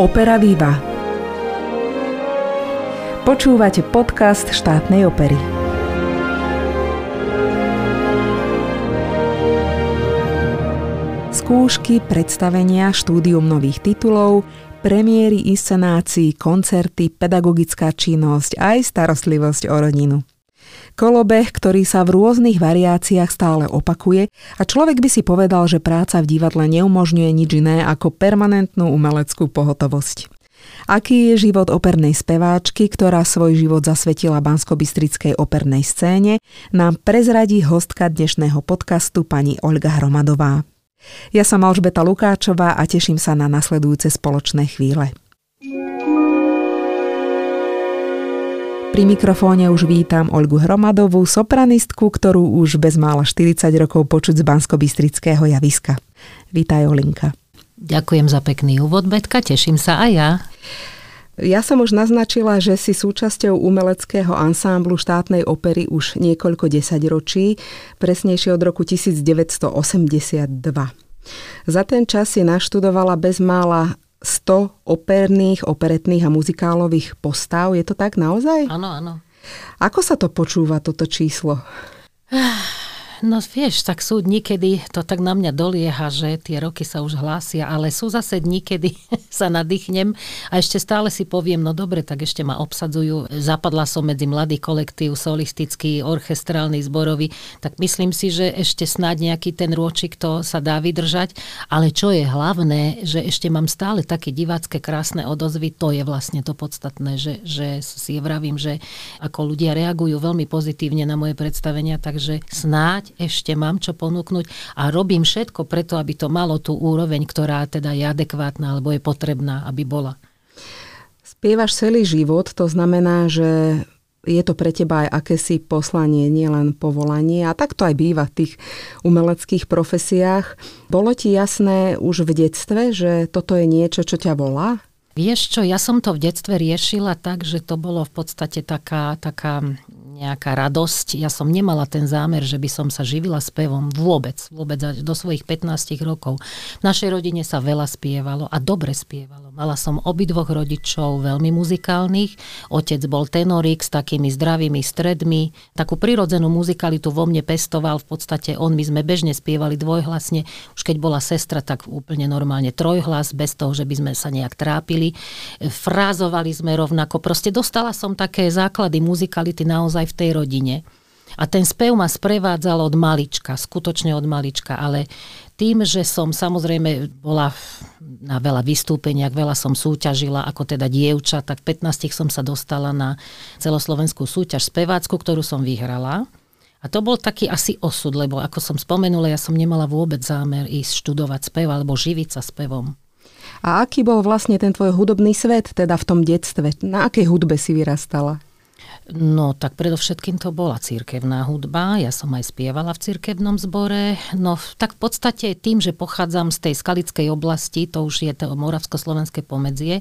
Opera Viva. Počúvate podcast štátnej opery. Skúšky, predstavenia, štúdium nových titulov, premiéry inscenácií, koncerty, pedagogická činnosť aj starostlivosť o rodinu. Kolobeh, ktorý sa v rôznych variáciách stále opakuje a človek by si povedal, že práca v divadle neumožňuje nič iné ako permanentnú umeleckú pohotovosť. Aký je život opernej speváčky, ktorá svoj život zasvetila Banskobystrickej opernej scéne, nám prezradí hostka dnešného podcastu pani Olga Hromadová. Ja som Alžbeta Lukáčová a teším sa na nasledujúce spoločné chvíle. Pri mikrofóne už vítam Olgu Hromadovú, sopranistku, ktorú už bez mála 40 rokov počuť z bansko javiska. Vítaj Olinka. Ďakujem za pekný úvod, Betka, teším sa aj ja. Ja som už naznačila, že si súčasťou umeleckého ansámblu štátnej opery už niekoľko desaťročí, presnejšie od roku 1982. Za ten čas si naštudovala bez mála 100 operných, operetných a muzikálových postav. Je to tak naozaj? Áno, áno. Ako sa to počúva, toto číslo? No vieš, tak sú dni, kedy to tak na mňa dolieha, že tie roky sa už hlásia, ale sú zase dni, kedy sa nadýchnem a ešte stále si poviem, no dobre, tak ešte ma obsadzujú. Zapadla som medzi mladý kolektív, solistický, orchestrálny, zborový, tak myslím si, že ešte snáď nejaký ten rôčik to sa dá vydržať, ale čo je hlavné, že ešte mám stále také divácké krásne odozvy, to je vlastne to podstatné, že, že si vravím, že ako ľudia reagujú veľmi pozitívne na moje predstavenia, takže snáď ešte mám čo ponúknuť a robím všetko preto, aby to malo tú úroveň, ktorá teda je adekvátna alebo je potrebná, aby bola. Spievaš celý život, to znamená, že je to pre teba aj akési poslanie, nielen povolanie. A tak to aj býva v tých umeleckých profesiách. Bolo ti jasné už v detstve, že toto je niečo, čo ťa volá? Vieš čo, ja som to v detstve riešila tak, že to bolo v podstate taká, taká nejaká radosť. Ja som nemala ten zámer, že by som sa živila spevom vôbec, vôbec do svojich 15 rokov. V našej rodine sa veľa spievalo a dobre spievalo. Mala som obidvoch rodičov veľmi muzikálnych. Otec bol tenorik s takými zdravými stredmi. Takú prirodzenú muzikalitu vo mne pestoval. V podstate on, my sme bežne spievali dvojhlasne. Už keď bola sestra, tak úplne normálne trojhlas, bez toho, že by sme sa nejak trápili. Frázovali sme rovnako. Proste dostala som také základy muzikality naozaj v tej rodine. A ten spev ma sprevádzal od malička, skutočne od malička, ale tým, že som samozrejme bola na veľa vystúpeniach, veľa som súťažila ako teda dievča, tak 15 som sa dostala na celoslovenskú súťaž spevácku, ktorú som vyhrala. A to bol taký asi osud, lebo ako som spomenula, ja som nemala vôbec zámer ísť študovať spev alebo živiť sa spevom. A aký bol vlastne ten tvoj hudobný svet teda v tom detstve? Na akej hudbe si vyrastala? No tak predovšetkým to bola církevná hudba, ja som aj spievala v církevnom zbore, no tak v podstate tým, že pochádzam z tej skalickej oblasti, to už je to moravsko-slovenské pomedzie,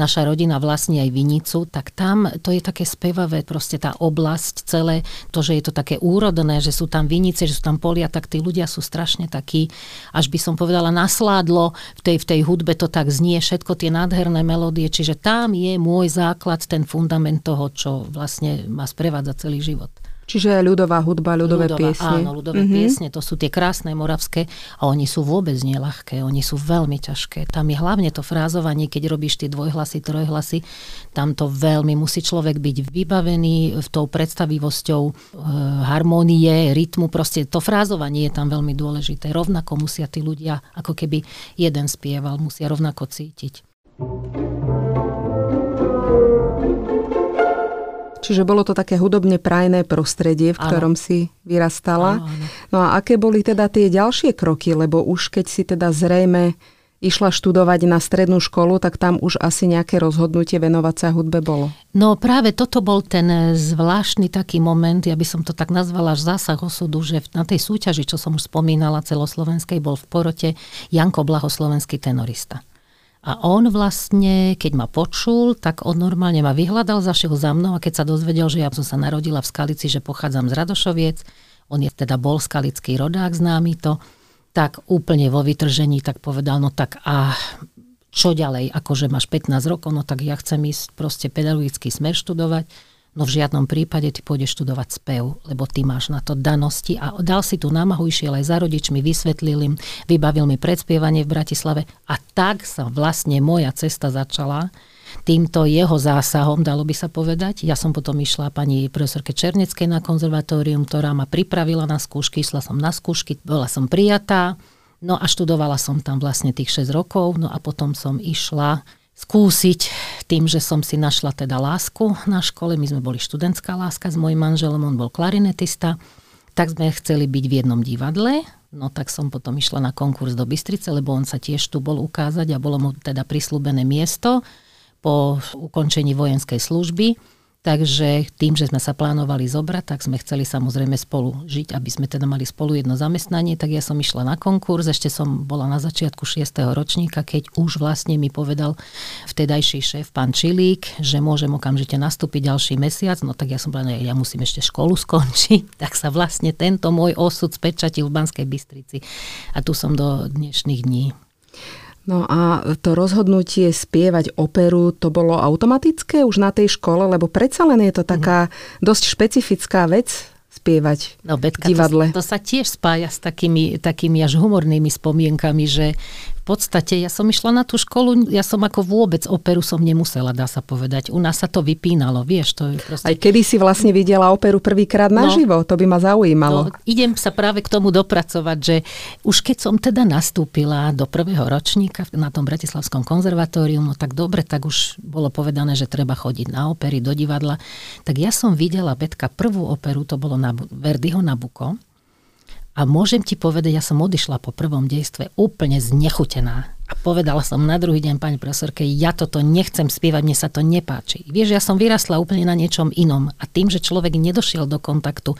naša rodina vlastní aj Vinicu, tak tam to je také spevavé, proste tá oblasť celé, to, že je to také úrodné, že sú tam vinice, že sú tam polia, tak tí ľudia sú strašne takí, až by som povedala, nasládlo v tej, v tej hudbe to tak znie, všetko tie nádherné melódie, čiže tam je môj základ, ten fundament toho, čo vlastne vlastne ma sprevádza celý život. Čiže ľudová hudba, ľudové ľudová, piesne. Áno, ľudové mm-hmm. piesne, to sú tie krásne moravské a oni sú vôbec nelahké, oni sú veľmi ťažké. Tam je hlavne to frázovanie, keď robíš tie dvojhlasy, trojhlasy, tam to veľmi musí človek byť vybavený v tou predstavivosťou e, harmónie, rytmu, proste to frázovanie je tam veľmi dôležité. Rovnako musia tí ľudia, ako keby jeden spieval, musia rovnako cítiť. Čiže bolo to také hudobne prajné prostredie, v ktorom ano. si vyrastala. Ano, ano. No a aké boli teda tie ďalšie kroky, lebo už keď si teda zrejme išla študovať na strednú školu, tak tam už asi nejaké rozhodnutie venovať sa hudbe bolo. No práve toto bol ten zvláštny taký moment, ja by som to tak nazvala až zásah osudu, že na tej súťaži, čo som už spomínala celoslovenskej, bol v porote Janko Blahoslovenský tenorista. A on vlastne, keď ma počul, tak on normálne ma vyhľadal, zašiel za mnou a keď sa dozvedel, že ja som sa narodila v Skalici, že pochádzam z Radošoviec, on je teda bol skalický rodák, známy to, tak úplne vo vytržení tak povedal, no tak a čo ďalej, akože máš 15 rokov, no tak ja chcem ísť proste pedagogický smer študovať, no v žiadnom prípade ty pôjdeš študovať spev, lebo ty máš na to danosti. A dal si tú námahu, išiel aj za rodičmi, vysvetlil im, vybavil mi predspievanie v Bratislave. A tak sa vlastne moja cesta začala týmto jeho zásahom, dalo by sa povedať. Ja som potom išla pani profesorke Černeckej na konzervatórium, ktorá ma pripravila na skúšky, išla som na skúšky, bola som prijatá, no a študovala som tam vlastne tých 6 rokov, no a potom som išla skúsiť tým, že som si našla teda lásku na škole. My sme boli študentská láska s mojim manželom, on bol klarinetista. Tak sme chceli byť v jednom divadle, no tak som potom išla na konkurs do Bystrice, lebo on sa tiež tu bol ukázať a bolo mu teda prislúbené miesto po ukončení vojenskej služby. Takže tým, že sme sa plánovali zobrať, tak sme chceli samozrejme spolu žiť, aby sme teda mali spolu jedno zamestnanie, tak ja som išla na konkurs, ešte som bola na začiatku 6. ročníka, keď už vlastne mi povedal vtedajší šéf, pán Čilík, že môžem okamžite nastúpiť ďalší mesiac, no tak ja som povedala, ja musím ešte školu skončiť, tak sa vlastne tento môj osud spečatil v Banskej Bystrici a tu som do dnešných dní. No a to rozhodnutie spievať operu, to bolo automatické už na tej škole, lebo predsa len je to taká dosť špecifická vec spievať no, Betka, v divadle. To, to sa tiež spája s takými, takými až humornými spomienkami, že podstate ja som išla na tú školu, ja som ako vôbec operu som nemusela, dá sa povedať. U nás sa to vypínalo, vieš. To je proste... Aj kedy si vlastne videla operu prvýkrát naživo, no, to by ma zaujímalo. No, idem sa práve k tomu dopracovať, že už keď som teda nastúpila do prvého ročníka na tom Bratislavskom konzervatóriu, no tak dobre, tak už bolo povedané, že treba chodiť na opery, do divadla. Tak ja som videla, Betka, prvú operu, to bolo na Verdiho Nabuko, a môžem ti povedať, ja som odišla po prvom dejstve úplne znechutená. A povedala som na druhý deň pani profesorke, ja toto nechcem spievať, mne sa to nepáči. Vieš, ja som vyrastla úplne na niečom inom a tým, že človek nedošiel do kontaktu,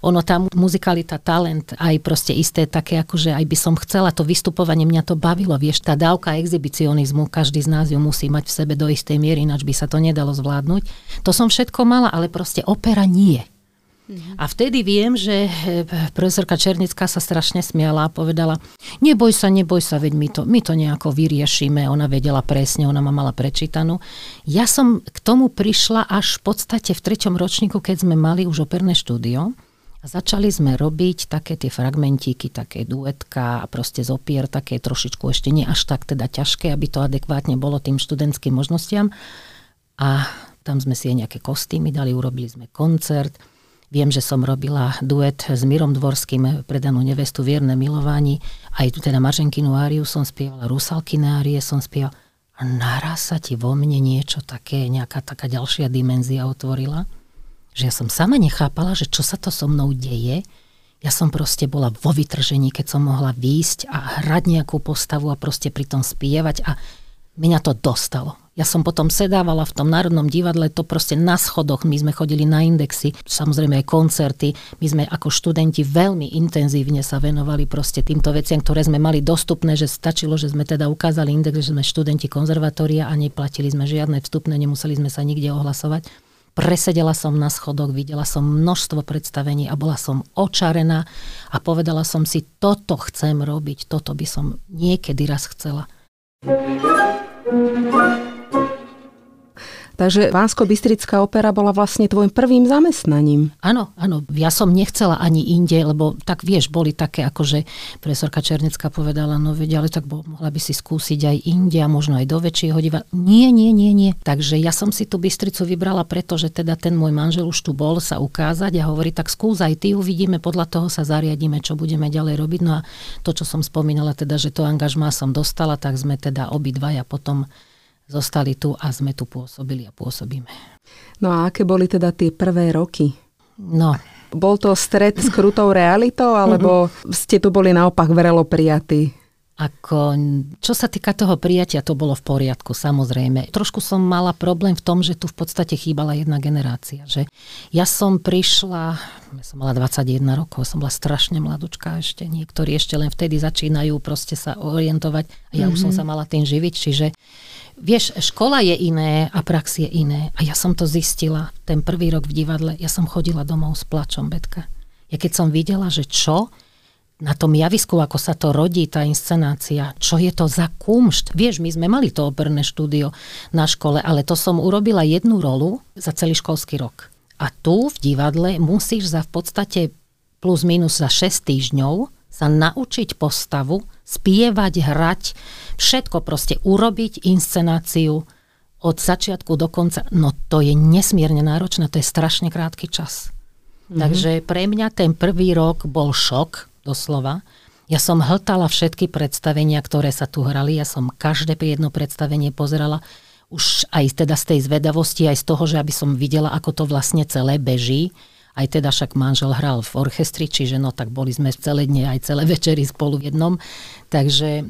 ono tá muzikalita, talent, aj proste isté také, akože aj by som chcela to vystupovanie, mňa to bavilo, vieš, tá dávka exhibicionizmu, každý z nás ju musí mať v sebe do istej miery, ináč by sa to nedalo zvládnuť. To som všetko mala, ale proste opera nie. A vtedy viem, že eh, profesorka Černická sa strašne smiala a povedala, neboj sa, neboj sa, veď my to, my to nejako vyriešime. Ona vedela presne, ona ma mala prečítanú. Ja som k tomu prišla až v podstate v treťom ročníku, keď sme mali už operné štúdio. A začali sme robiť také tie fragmentíky, také duetka a proste z opier, také trošičku ešte nie až tak teda ťažké, aby to adekvátne bolo tým študentským možnostiam. A tam sme si aj nejaké kostýmy dali, urobili sme koncert Viem, že som robila duet s Mirom Dvorským, predanú nevestu Vierne milování. Aj tu teda Marženkinu áriu som spievala, Rusalkine árie som spievala. A naraz sa ti vo mne niečo také, nejaká taká ďalšia dimenzia otvorila, že ja som sama nechápala, že čo sa to so mnou deje. Ja som proste bola vo vytržení, keď som mohla výjsť a hrať nejakú postavu a proste pritom spievať a mňa to dostalo. Ja som potom sedávala v tom Národnom divadle, to proste na schodoch, my sme chodili na indexy, samozrejme aj koncerty, my sme ako študenti veľmi intenzívne sa venovali proste týmto veciam, ktoré sme mali dostupné, že stačilo, že sme teda ukázali index, že sme študenti konzervatória a neplatili sme žiadne vstupné, nemuseli sme sa nikde ohlasovať. Presedela som na schodoch, videla som množstvo predstavení a bola som očarená a povedala som si, toto chcem robiť, toto by som niekedy raz chcela. Takže Vánsko-Bystrická opera bola vlastne tvojim prvým zamestnaním. Áno, áno. Ja som nechcela ani inde, lebo tak vieš, boli také, ako že profesorka Černecká povedala, no veď, ale tak bo, mohla by si skúsiť aj inde a možno aj do väčšieho diva. Nie, nie, nie, nie. Takže ja som si tú Bystricu vybrala, pretože teda ten môj manžel už tu bol sa ukázať a hovorí, tak skús aj ty, uvidíme, podľa toho sa zariadíme, čo budeme ďalej robiť. No a to, čo som spomínala, teda, že to angažmá som dostala, tak sme teda obidvaja potom zostali tu a sme tu pôsobili a pôsobíme. No a aké boli teda tie prvé roky? No. Bol to stred s krutou realitou, alebo ste tu boli naopak vrelo prijatí? Ako, čo sa týka toho prijatia, to bolo v poriadku, samozrejme. Trošku som mala problém v tom, že tu v podstate chýbala jedna generácia. Že ja som prišla, ja som mala 21 rokov, som bola strašne mladučka ešte. Niektorí ešte len vtedy začínajú proste sa orientovať a ja mm-hmm. už som mhm. sa mala tým živiť. Čiže Vieš, škola je iné a prax je iné. A ja som to zistila ten prvý rok v divadle. Ja som chodila domov s plačom, Betka. Ja keď som videla, že čo, na tom javisku, ako sa to rodí, tá inscenácia, čo je to za kumšt. Vieš, my sme mali to operné štúdio na škole, ale to som urobila jednu rolu za celý školský rok. A tu v divadle musíš za v podstate plus minus za 6 týždňov sa naučiť postavu, spievať, hrať, všetko proste urobiť, inscenáciu od začiatku do konca. No to je nesmierne náročné, to je strašne krátky čas. Mm-hmm. Takže pre mňa ten prvý rok bol šok, doslova. Ja som hltala všetky predstavenia, ktoré sa tu hrali. Ja som každé jedno predstavenie pozerala už aj teda z tej zvedavosti, aj z toho, že aby som videla, ako to vlastne celé beží. Aj teda však manžel hral v orchestri, čiže no tak boli sme celé dne aj celé večery spolu v jednom. Takže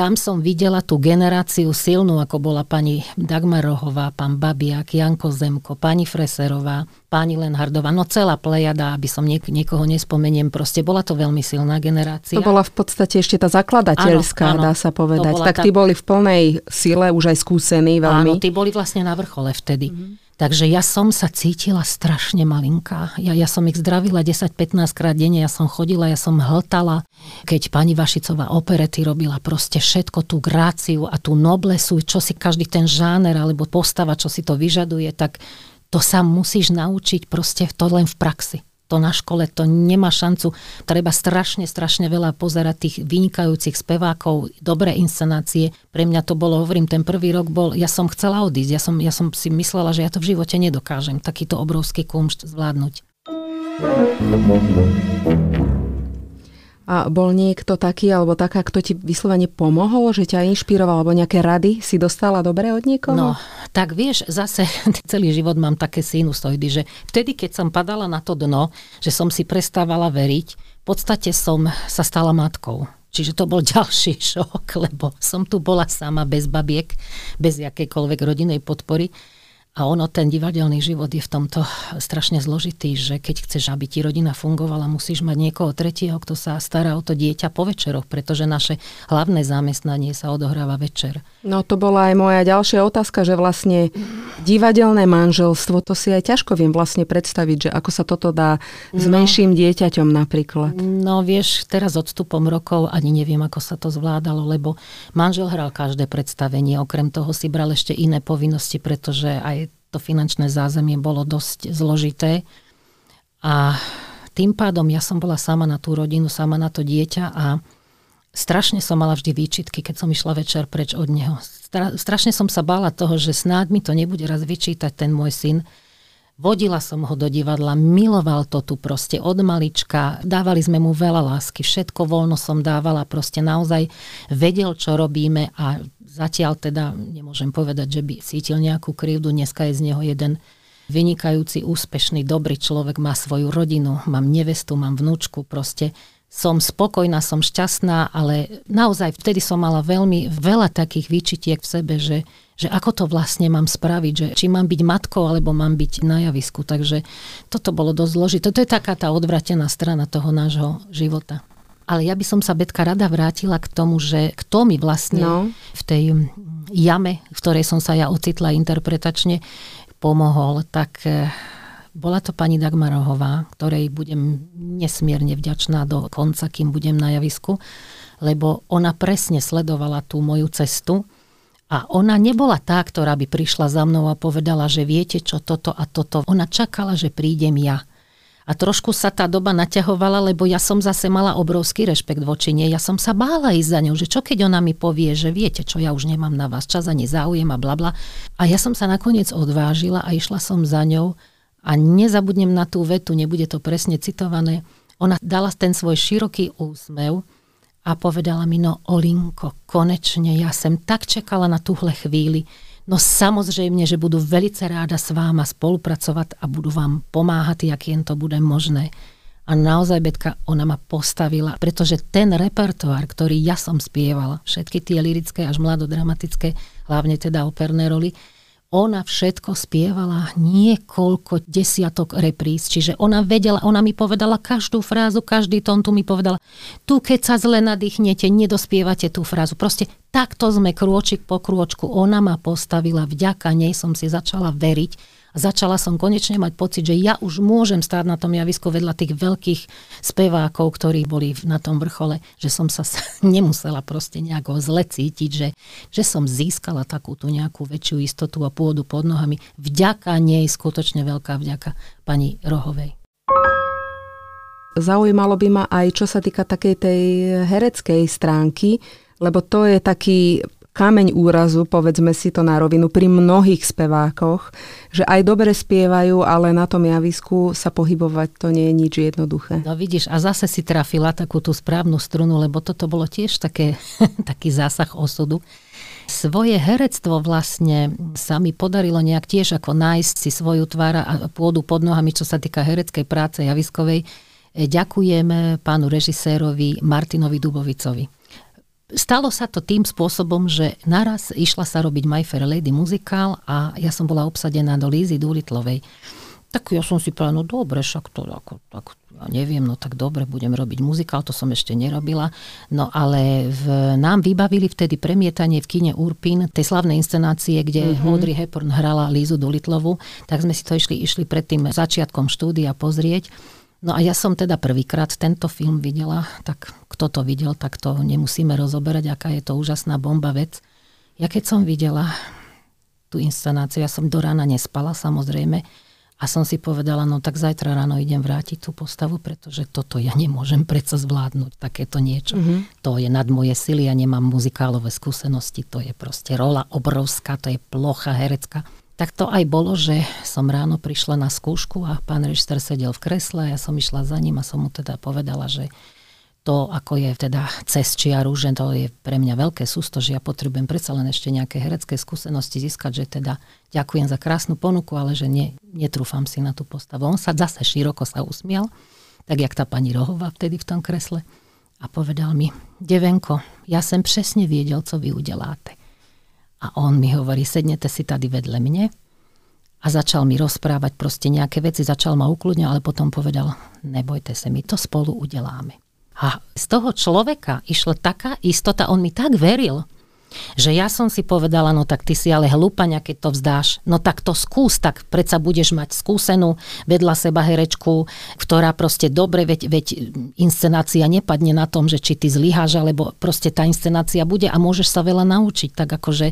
tam som videla tú generáciu silnú, ako bola pani Dagmarohová, pán Babiak, Janko Zemko, pani Freserová, pani Lenhardová, no celá plejada, aby som niek- niekoho nespomeniem, proste bola to veľmi silná generácia. To bola v podstate ešte tá zakladateľská, áno, áno, dá sa povedať. Tak tá... tí boli v plnej sile, už aj skúsení veľmi. Áno, tí boli vlastne na vrchole vtedy. Mm-hmm. Takže ja som sa cítila strašne malinká. Ja, ja som ich zdravila 10-15 krát denne, ja som chodila, ja som hltala. Keď pani Vašicová operety robila proste všetko, tú gráciu a tú noblesu, čo si každý ten žáner alebo postava, čo si to vyžaduje, tak to sa musíš naučiť proste to len v praxi to na škole, to nemá šancu. Treba strašne, strašne veľa pozerať tých vynikajúcich spevákov, dobré inscenácie. Pre mňa to bolo, hovorím, ten prvý rok bol, ja som chcela odísť, ja som, ja som si myslela, že ja to v živote nedokážem, takýto obrovský kumšt zvládnuť. A bol niekto taký alebo taká, kto ti vyslovene pomohol, že ťa inšpiroval, alebo nejaké rady si dostala dobre od niekoho? No, tak vieš, zase celý život mám také sinusoidy, že vtedy, keď som padala na to dno, že som si prestávala veriť, v podstate som sa stala matkou. Čiže to bol ďalší šok, lebo som tu bola sama bez babiek, bez jakejkoľvek rodinej podpory. A ono, ten divadelný život je v tomto strašne zložitý, že keď chceš, aby ti rodina fungovala, musíš mať niekoho tretieho, kto sa stará o to dieťa po večeroch, pretože naše hlavné zamestnanie sa odohráva večer. No to bola aj moja ďalšia otázka, že vlastne divadelné manželstvo, to si aj ťažko viem vlastne predstaviť, že ako sa toto dá s no, menším dieťaťom napríklad. No vieš, teraz odstupom rokov ani neviem, ako sa to zvládalo, lebo manžel hral každé predstavenie, okrem toho si bral ešte iné povinnosti, pretože aj to finančné zázemie bolo dosť zložité. A tým pádom ja som bola sama na tú rodinu, sama na to dieťa a strašne som mala vždy výčitky, keď som išla večer preč od neho. Strašne som sa bála toho, že snáď mi to nebude raz vyčítať ten môj syn. Vodila som ho do divadla, miloval to tu proste od malička, dávali sme mu veľa lásky, všetko voľno som dávala, proste naozaj vedel, čo robíme a Zatiaľ teda nemôžem povedať, že by cítil nejakú krivdu. Dneska je z neho jeden vynikajúci, úspešný, dobrý človek, má svoju rodinu, mám nevestu, mám vnúčku, proste som spokojná, som šťastná, ale naozaj vtedy som mala veľmi veľa takých výčitiek v sebe, že, že ako to vlastne mám spraviť, že či mám byť matkou, alebo mám byť na javisku. Takže toto bolo dosť zložité. To je taká tá odvratená strana toho nášho života. Ale ja by som sa, Betka, rada vrátila k tomu, že kto mi vlastne no. v tej jame, v ktorej som sa ja ocitla interpretačne, pomohol, tak eh, bola to pani Dagmarohová, ktorej budem nesmierne vďačná do konca, kým budem na javisku, lebo ona presne sledovala tú moju cestu a ona nebola tá, ktorá by prišla za mnou a povedala, že viete čo, toto a toto. Ona čakala, že prídem ja. A trošku sa tá doba naťahovala, lebo ja som zase mala obrovský rešpekt voči nej. Ja som sa bála ísť za ňou, že čo keď ona mi povie, že viete čo, ja už nemám na vás čas ani záujem a blabla. A ja som sa nakoniec odvážila a išla som za ňou a nezabudnem na tú vetu, nebude to presne citované. Ona dala ten svoj široký úsmev a povedala mi, no Olinko, konečne, ja som tak čakala na túhle chvíli, No samozrejme, že budú veľmi ráda s váma spolupracovať a budú vám pomáhať, jak jen to bude možné. A naozaj, Betka, ona ma postavila, pretože ten repertoár, ktorý ja som spievala, všetky tie lirické až mladodramatické, hlavne teda operné roly, ona všetko spievala niekoľko desiatok repríz, čiže ona vedela, ona mi povedala každú frázu, každý tón tu mi povedala, tu keď sa zle nadýchnete, nedospievate tú frázu. Proste takto sme krôčik po krôčku, ona ma postavila, vďaka nej som si začala veriť začala som konečne mať pocit, že ja už môžem stáť na tom javisku vedľa tých veľkých spevákov, ktorí boli na tom vrchole, že som sa nemusela proste nejako zle cítiť, že, že som získala takú tú nejakú väčšiu istotu a pôdu pod nohami. Vďaka nej, skutočne veľká vďaka pani Rohovej. Zaujímalo by ma aj, čo sa týka takej tej hereckej stránky, lebo to je taký kameň úrazu, povedzme si to na rovinu, pri mnohých spevákoch, že aj dobre spievajú, ale na tom javisku sa pohybovať to nie je nič jednoduché. No vidíš, a zase si trafila takú tú správnu strunu, lebo toto bolo tiež také, taký zásah osudu. Svoje herectvo vlastne sa mi podarilo nejak tiež ako nájsť si svoju tvár a pôdu pod nohami, čo sa týka hereckej práce javiskovej. Ďakujem pánu režisérovi Martinovi Dubovicovi Stalo sa to tým spôsobom, že naraz išla sa robiť My Fair Lady muzikál a ja som bola obsadená do Lízy Dulitlovej. Tak ja som si povedala, no dobre, však to ako, ako ja neviem, no tak dobre, budem robiť muzikál, to som ešte nerobila. No ale v, nám vybavili vtedy premietanie v kine Urpin, tej slavnej inscenácie, kde mm-hmm. Audrey Hepburn hrala Lízu Dulitlovu, tak sme si to išli, išli pred tým začiatkom štúdia pozrieť. No a ja som teda prvýkrát tento film videla, tak kto to videl, tak to nemusíme rozoberať, aká je to úžasná bomba vec. Ja keď som videla tú inscenáciu, ja som do rána nespala samozrejme a som si povedala, no tak zajtra ráno idem vrátiť tú postavu, pretože toto ja nemôžem predsa zvládnuť, takéto niečo. Mm-hmm. To je nad moje sily, ja nemám muzikálové skúsenosti, to je proste rola obrovská, to je plocha herecká. Tak to aj bolo, že som ráno prišla na skúšku a pán režisér sedel v kresle a ja som išla za ním a som mu teda povedala, že to, ako je teda cez čiaru, že to je pre mňa veľké sústo, že ja potrebujem predsa len ešte nejaké herecké skúsenosti získať, že teda ďakujem za krásnu ponuku, ale že nie, netrúfam si na tú postavu. On sa zase široko sa usmial, tak jak tá pani Rohová vtedy v tom kresle a povedal mi, Devenko, ja som presne viedel, co vy udeláte. A on mi hovorí, sednete si tady vedle mne a začal mi rozprávať proste nejaké veci, začal ma ukludňať, ale potom povedal, nebojte sa, my to spolu udeláme. A z toho človeka išla taká istota, on mi tak veril, že ja som si povedala, no tak ty si ale hlúpaňa, keď to vzdáš. No tak to skús, tak predsa budeš mať skúsenú vedľa seba herečku, ktorá proste dobre, veď, veď inscenácia nepadne na tom, že či ty zlyháš, alebo proste tá inscenácia bude a môžeš sa veľa naučiť. Tak akože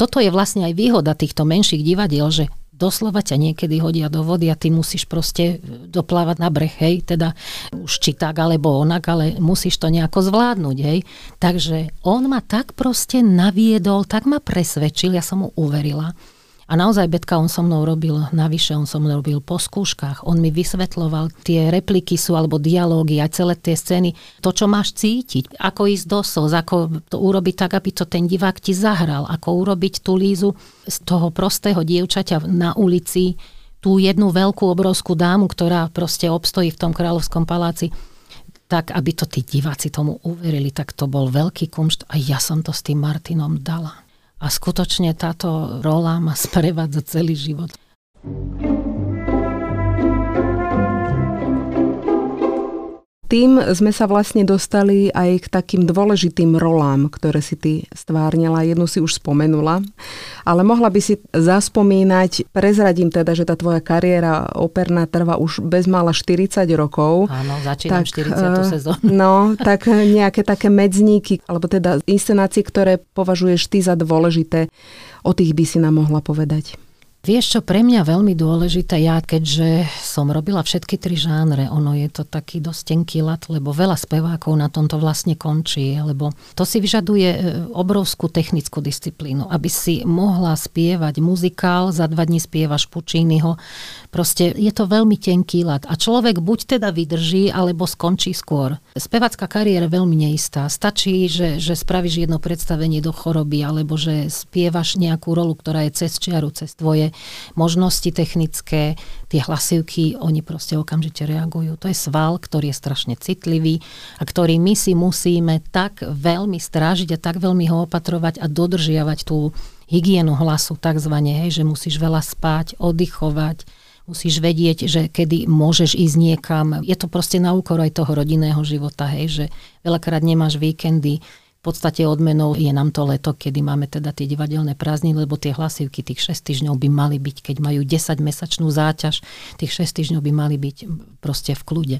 toto je vlastne aj výhoda týchto menších divadiel, že doslova ťa niekedy hodia do vody a ty musíš proste doplávať na breh, hej, teda už či tak alebo onak, ale musíš to nejako zvládnuť, hej. Takže on ma tak proste naviedol, tak ma presvedčil, ja som mu uverila a naozaj Betka, on so mnou robil navyše, on so mnou robil po skúškach, on mi vysvetloval, tie repliky sú alebo dialógy a celé tie scény, to, čo máš cítiť, ako ísť do slz, ako to urobiť tak, aby to ten divák ti zahral, ako urobiť tú lízu z toho prostého dievčaťa na ulici, tú jednu veľkú obrovskú dámu, ktorá proste obstojí v tom kráľovskom paláci tak aby to tí diváci tomu uverili, tak to bol veľký kumšt a ja som to s tým Martinom dala. A skutočne táto rola ma sprevádza celý život. Tým sme sa vlastne dostali aj k takým dôležitým rolám, ktoré si ty stvárnila. Jednu si už spomenula, ale mohla by si zaspomínať, prezradím teda, že tá tvoja kariéra operná trvá už bezmála 40 rokov. Áno, začínam tak, 40. Eh, sezónu. No, tak nejaké také medzníky, alebo teda inscenácie, ktoré považuješ ty za dôležité, o tých by si nám mohla povedať. Vieš čo, pre mňa veľmi dôležité, ja keďže som robila všetky tri žánre, ono je to taký dosť tenký lat, lebo veľa spevákov na tomto vlastne končí, lebo to si vyžaduje e, obrovskú technickú disciplínu, aby si mohla spievať muzikál, za dva dní spievaš Pučínyho, proste je to veľmi tenký lat a človek buď teda vydrží, alebo skončí skôr. Spevácká kariéra veľmi neistá. Stačí, že, že spravíš jedno predstavenie do choroby, alebo že spievaš nejakú rolu, ktorá je cez čiaru, cez tvoje možnosti technické, tie hlasivky, oni proste okamžite reagujú. To je sval, ktorý je strašne citlivý a ktorý my si musíme tak veľmi strážiť a tak veľmi ho opatrovať a dodržiavať tú hygienu hlasu takzvané, hej, že musíš veľa spať, oddychovať, musíš vedieť, že kedy môžeš ísť niekam. Je to proste na úkor aj toho rodinného života, hej, že veľakrát nemáš víkendy, podstate odmenou je nám to leto, kedy máme teda tie divadelné prázdniny, lebo tie hlasivky tých 6 týždňov by mali byť, keď majú 10-mesačnú záťaž, tých 6 týždňov by mali byť proste v kľude.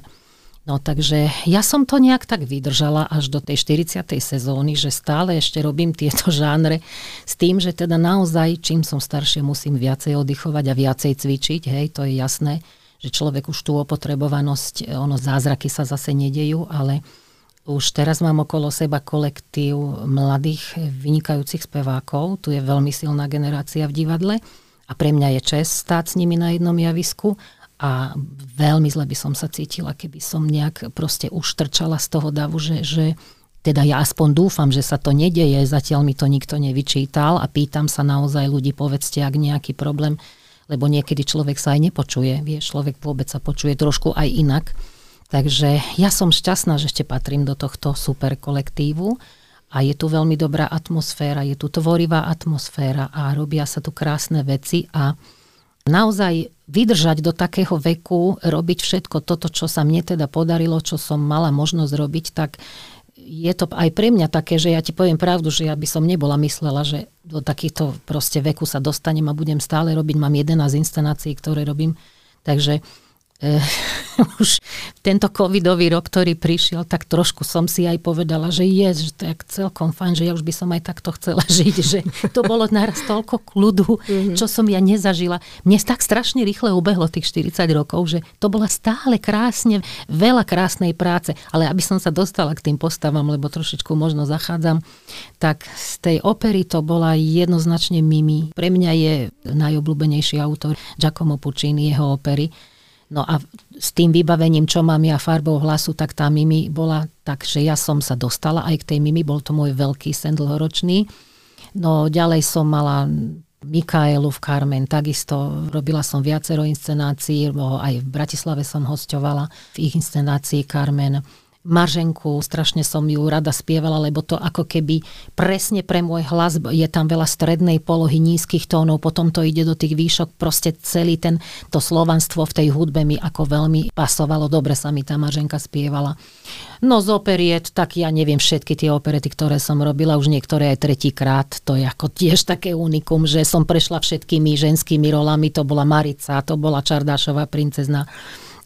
No takže ja som to nejak tak vydržala až do tej 40. sezóny, že stále ešte robím tieto žánre s tým, že teda naozaj, čím som staršie, musím viacej oddychovať a viacej cvičiť, hej, to je jasné, že človek už tú opotrebovanosť, ono zázraky sa zase nedejú, ale už teraz mám okolo seba kolektív mladých vynikajúcich spevákov. Tu je veľmi silná generácia v divadle a pre mňa je čest stáť s nimi na jednom javisku a veľmi zle by som sa cítila, keby som nejak proste už trčala z toho davu, že, že teda ja aspoň dúfam, že sa to nedeje, zatiaľ mi to nikto nevyčítal a pýtam sa naozaj ľudí, povedzte, ak nejaký problém, lebo niekedy človek sa aj nepočuje, vie, človek vôbec sa počuje trošku aj inak Takže ja som šťastná, že ešte patrím do tohto super kolektívu a je tu veľmi dobrá atmosféra, je tu tvorivá atmosféra a robia sa tu krásne veci a naozaj vydržať do takého veku, robiť všetko toto, čo sa mne teda podarilo, čo som mala možnosť robiť, tak je to aj pre mňa také, že ja ti poviem pravdu, že ja by som nebola myslela, že do takýchto proste veku sa dostanem a budem stále robiť. Mám 11 inscenácií, ktoré robím. Takže Eh, už tento covidový rok, ktorý prišiel, tak trošku som si aj povedala, že je, že to je celkom fajn, že ja už by som aj takto chcela žiť, že to bolo naraz toľko kľudu, mhm. čo som ja nezažila. Mne tak strašne rýchle ubehlo tých 40 rokov, že to bola stále krásne, veľa krásnej práce, ale aby som sa dostala k tým postavám, lebo trošičku možno zachádzam, tak z tej opery to bola jednoznačne Mimi. Pre mňa je najobľúbenejší autor Giacomo Puccini, jeho opery No a s tým vybavením, čo mám ja farbou hlasu, tak tá Mimi bola tak, že ja som sa dostala aj k tej Mimi, bol to môj veľký sen dlhoročný. No ďalej som mala Mikaelu v Carmen, takisto robila som viacero inscenácií, aj v Bratislave som hostovala v ich inscenácii Carmen. Marženku, strašne som ju rada spievala, lebo to ako keby presne pre môj hlas, je tam veľa strednej polohy, nízkych tónov, potom to ide do tých výšok, proste celý ten, to slovanstvo v tej hudbe mi ako veľmi pasovalo, dobre sa mi tá Marženka spievala. No z operiet, tak ja neviem všetky tie operety, ktoré som robila, už niektoré aj tretíkrát, to je ako tiež také unikum, že som prešla všetkými ženskými rolami, to bola Marica, to bola Čardášová princezna,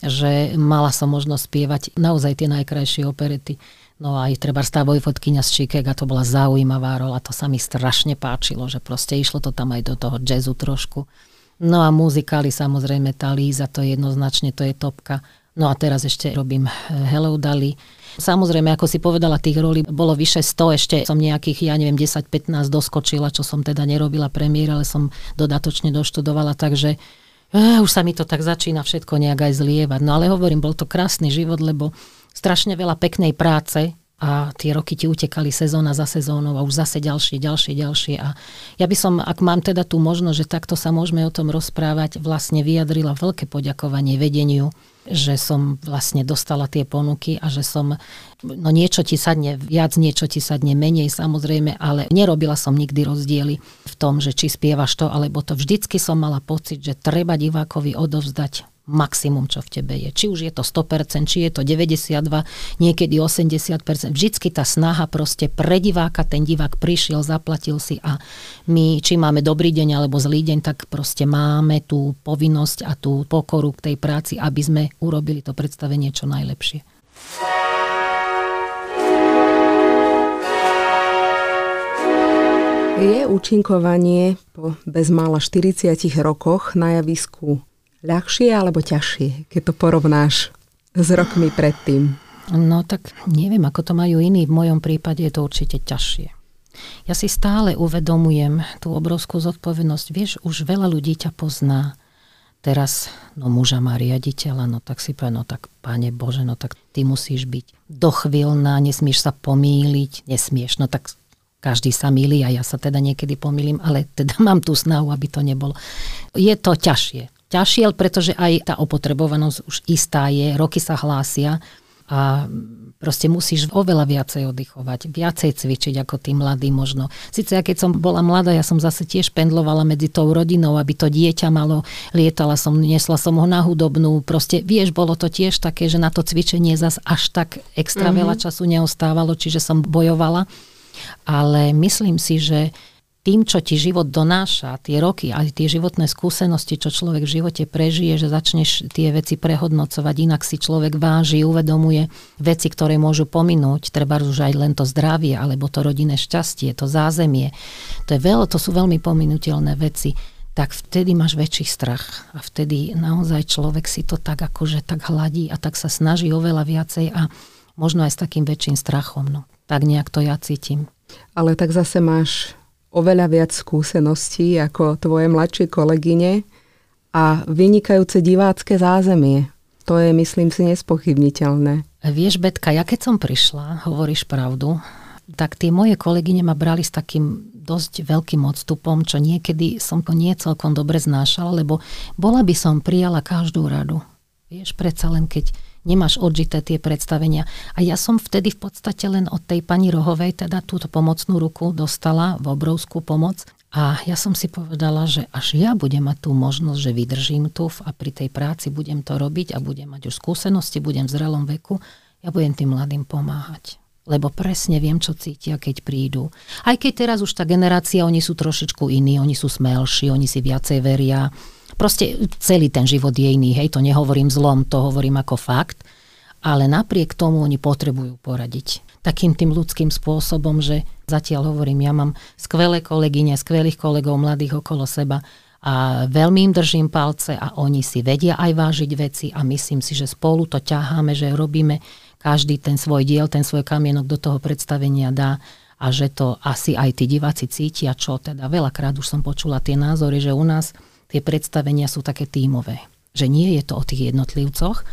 že mala som možnosť spievať naozaj tie najkrajšie operety. No aj treba tá Vojvodkynia z a to bola zaujímavá rola, to sa mi strašne páčilo, že proste išlo to tam aj do toho jazzu trošku. No a muzikály samozrejme tá Líza, to je jednoznačne, to je topka. No a teraz ešte robím eh, Hello Dali. Samozrejme, ako si povedala, tých rolí bolo vyše 100, ešte som nejakých, ja neviem, 10-15 doskočila, čo som teda nerobila premiér, ale som dodatočne doštudovala, takže uh, už sa mi to tak začína všetko nejak aj zlievať. No ale hovorím, bol to krásny život, lebo strašne veľa peknej práce a tie roky ti utekali sezóna za sezónou a už zase ďalšie, ďalšie, ďalšie. A ja by som, ak mám teda tú možnosť, že takto sa môžeme o tom rozprávať, vlastne vyjadrila veľké poďakovanie vedeniu že som vlastne dostala tie ponuky a že som, no niečo ti sadne viac, niečo ti sadne menej samozrejme, ale nerobila som nikdy rozdiely v tom, že či spievaš to alebo to. Vždycky som mala pocit, že treba divákovi odovzdať maximum, čo v tebe je. Či už je to 100%, či je to 92, niekedy 80%. Vždycky tá snaha proste pre diváka, ten divák prišiel, zaplatil si a my, či máme dobrý deň alebo zlý deň, tak proste máme tú povinnosť a tú pokoru k tej práci, aby sme urobili to predstavenie čo najlepšie. Je účinkovanie po bezmála 40 rokoch na javisku ľahšie alebo ťažšie, keď to porovnáš s rokmi predtým? No tak neviem, ako to majú iní. V mojom prípade je to určite ťažšie. Ja si stále uvedomujem tú obrovskú zodpovednosť. Vieš, už veľa ľudí ťa pozná. Teraz, no muža má riaditeľa, no tak si povie, no tak páne Bože, no tak ty musíš byť dochvilná, nesmieš sa pomýliť, nesmieš, no tak každý sa milí a ja sa teda niekedy pomýlim, ale teda mám tú snahu, aby to nebolo. Je to ťažšie ťažšie, pretože aj tá opotrebovanosť už istá je, roky sa hlásia a proste musíš oveľa viacej oddychovať, viacej cvičiť ako tí mladí možno. Sice ja keď som bola mladá, ja som zase tiež pendlovala medzi tou rodinou, aby to dieťa malo, lietala som, nesla som ho na hudobnú, proste vieš, bolo to tiež také, že na to cvičenie zas až tak extra mm-hmm. veľa času neostávalo, čiže som bojovala. Ale myslím si, že tým, čo ti život donáša, tie roky a tie životné skúsenosti, čo človek v živote prežije, že začneš tie veci prehodnocovať, inak si človek váži, uvedomuje veci, ktoré môžu pominúť, treba už aj len to zdravie, alebo to rodinné šťastie, to zázemie. To, je veľ, to sú veľmi pominutelné veci tak vtedy máš väčší strach a vtedy naozaj človek si to tak akože tak hladí a tak sa snaží oveľa viacej a možno aj s takým väčším strachom. No. Tak nejak to ja cítim. Ale tak zase máš oveľa viac skúseností ako tvoje mladšie kolegyne a vynikajúce divácké zázemie. To je, myslím si, nespochybniteľné. Vieš, Betka, ja keď som prišla, hovoríš pravdu, tak tie moje kolegyne ma brali s takým dosť veľkým odstupom, čo niekedy som to nie celkom dobre znášala, lebo bola by som prijala každú radu. Vieš, predsa len keď nemáš odžité tie predstavenia. A ja som vtedy v podstate len od tej pani Rohovej teda túto pomocnú ruku dostala v obrovskú pomoc. A ja som si povedala, že až ja budem mať tú možnosť, že vydržím tu a pri tej práci budem to robiť a budem mať už skúsenosti, budem v zrelom veku, ja budem tým mladým pomáhať. Lebo presne viem, čo cítia, keď prídu. Aj keď teraz už tá generácia, oni sú trošičku iní, oni sú smelší, oni si viacej veria Proste celý ten život je iný, hej, to nehovorím zlom, to hovorím ako fakt, ale napriek tomu oni potrebujú poradiť. Takým tým ľudským spôsobom, že zatiaľ hovorím, ja mám skvelé kolegyne, skvelých kolegov mladých okolo seba a veľmi im držím palce a oni si vedia aj vážiť veci a myslím si, že spolu to ťaháme, že robíme každý ten svoj diel, ten svoj kamienok do toho predstavenia dá a že to asi aj tí diváci cítia, čo teda veľakrát už som počula tie názory, že u nás tie predstavenia sú také tímové. Že nie je to o tých jednotlivcoch,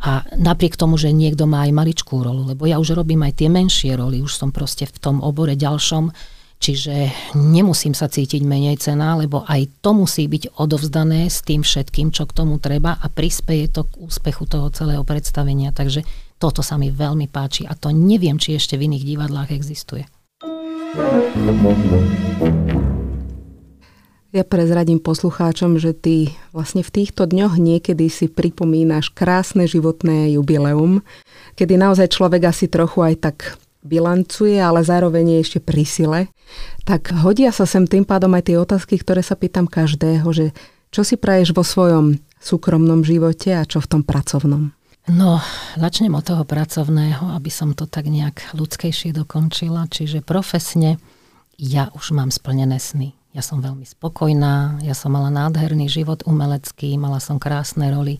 a napriek tomu, že niekto má aj maličkú rolu, lebo ja už robím aj tie menšie roly, už som proste v tom obore ďalšom, čiže nemusím sa cítiť menej cena, lebo aj to musí byť odovzdané s tým všetkým, čo k tomu treba a prispieje to k úspechu toho celého predstavenia. Takže toto sa mi veľmi páči a to neviem, či ešte v iných divadlách existuje. Ja prezradím poslucháčom, že ty vlastne v týchto dňoch niekedy si pripomínaš krásne životné jubileum, kedy naozaj človek asi trochu aj tak bilancuje, ale zároveň je ešte pri sile. Tak hodia sa sem tým pádom aj tie otázky, ktoré sa pýtam každého, že čo si praješ vo svojom súkromnom živote a čo v tom pracovnom? No, začnem od toho pracovného, aby som to tak nejak ľudskejšie dokončila. Čiže profesne ja už mám splnené sny ja som veľmi spokojná, ja som mala nádherný život umelecký, mala som krásne roly.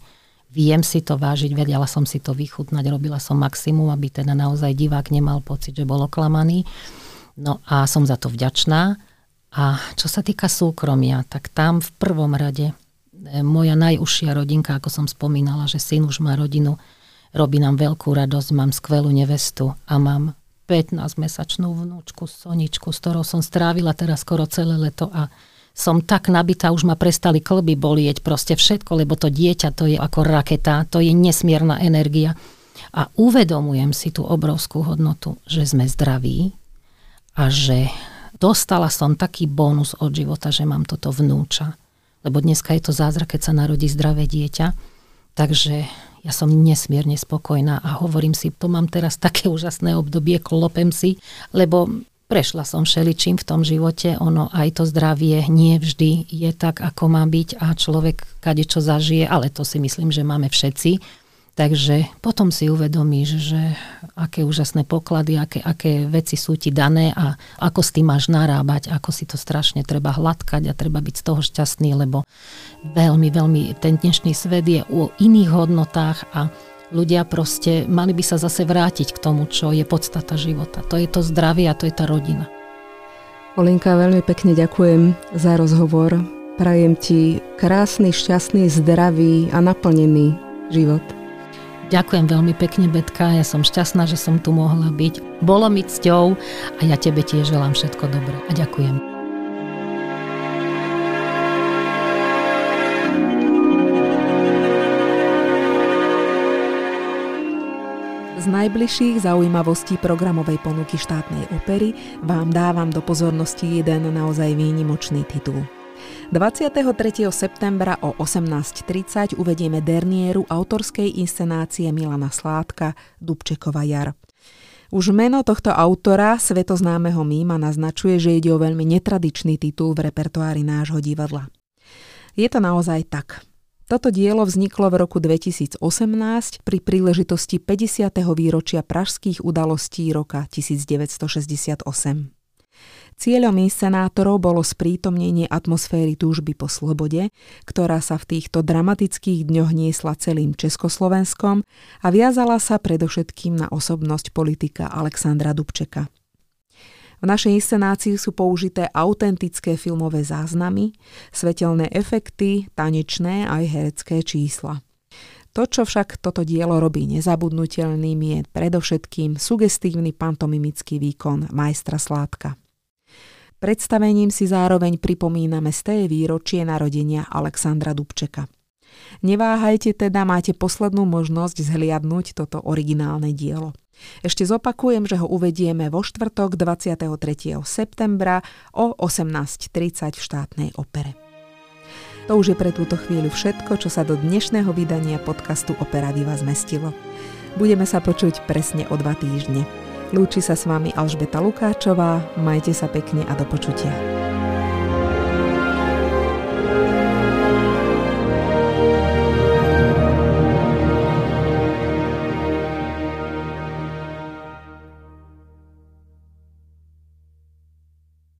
Viem si to vážiť, vedela som si to vychutnať, robila som maximum, aby teda naozaj divák nemal pocit, že bol oklamaný. No a som za to vďačná. A čo sa týka súkromia, tak tam v prvom rade e, moja najúžšia rodinka, ako som spomínala, že syn už má rodinu, robí nám veľkú radosť, mám skvelú nevestu a mám 15-mesačnú vnúčku Soničku, s ktorou som strávila teraz skoro celé leto a som tak nabitá, už ma prestali klby bolieť, proste všetko, lebo to dieťa to je ako raketa, to je nesmierna energia. A uvedomujem si tú obrovskú hodnotu, že sme zdraví a že dostala som taký bonus od života, že mám toto vnúča. Lebo dneska je to zázrak, keď sa narodí zdravé dieťa. Takže ja som nesmierne spokojná a hovorím si, to mám teraz také úžasné obdobie, klopem si, lebo prešla som všeličím v tom živote, ono aj to zdravie nie vždy je tak, ako má byť a človek kade čo zažije, ale to si myslím, že máme všetci Takže potom si uvedomíš, že aké úžasné poklady, aké, aké veci sú ti dané a ako s tým máš narábať, ako si to strašne treba hladkať a treba byť z toho šťastný, lebo veľmi, veľmi ten dnešný svet je o iných hodnotách a ľudia proste mali by sa zase vrátiť k tomu, čo je podstata života. To je to zdravie a to je tá rodina. Olinka, veľmi pekne ďakujem za rozhovor. Prajem ti krásny, šťastný, zdravý a naplnený život. Ďakujem veľmi pekne, Betka, ja som šťastná, že som tu mohla byť. Bolo mi cťou a ja tebe tiež želám všetko dobré a ďakujem. Z najbližších zaujímavostí programovej ponuky štátnej opery vám dávam do pozornosti jeden naozaj výnimočný titul. 23. septembra o 18.30 uvedieme dernieru autorskej inscenácie Milana Sládka Dubčekova jar. Už meno tohto autora, svetoznámeho míma, naznačuje, že ide o veľmi netradičný titul v repertoári nášho divadla. Je to naozaj tak. Toto dielo vzniklo v roku 2018 pri príležitosti 50. výročia pražských udalostí roka 1968. Cieľom inscenátorov bolo sprítomnenie atmosféry túžby po slobode, ktorá sa v týchto dramatických dňoch niesla celým Československom a viazala sa predovšetkým na osobnosť politika Alexandra Dubčeka. V našej inscenácii sú použité autentické filmové záznamy, svetelné efekty, tanečné aj herecké čísla. To, čo však toto dielo robí nezabudnutelným, je predovšetkým sugestívny pantomimický výkon majstra Sládka. Predstavením si zároveň pripomíname z té výročie narodenia Alexandra Dubčeka. Neváhajte teda, máte poslednú možnosť zhliadnúť toto originálne dielo. Ešte zopakujem, že ho uvedieme vo štvrtok 23. septembra o 18.30 v štátnej opere. To už je pre túto chvíľu všetko, čo sa do dnešného vydania podcastu Opera Diva zmestilo. Budeme sa počuť presne o dva týždne. Lúči sa s vami Alžbeta Lukáčová, majte sa pekne a do počutia.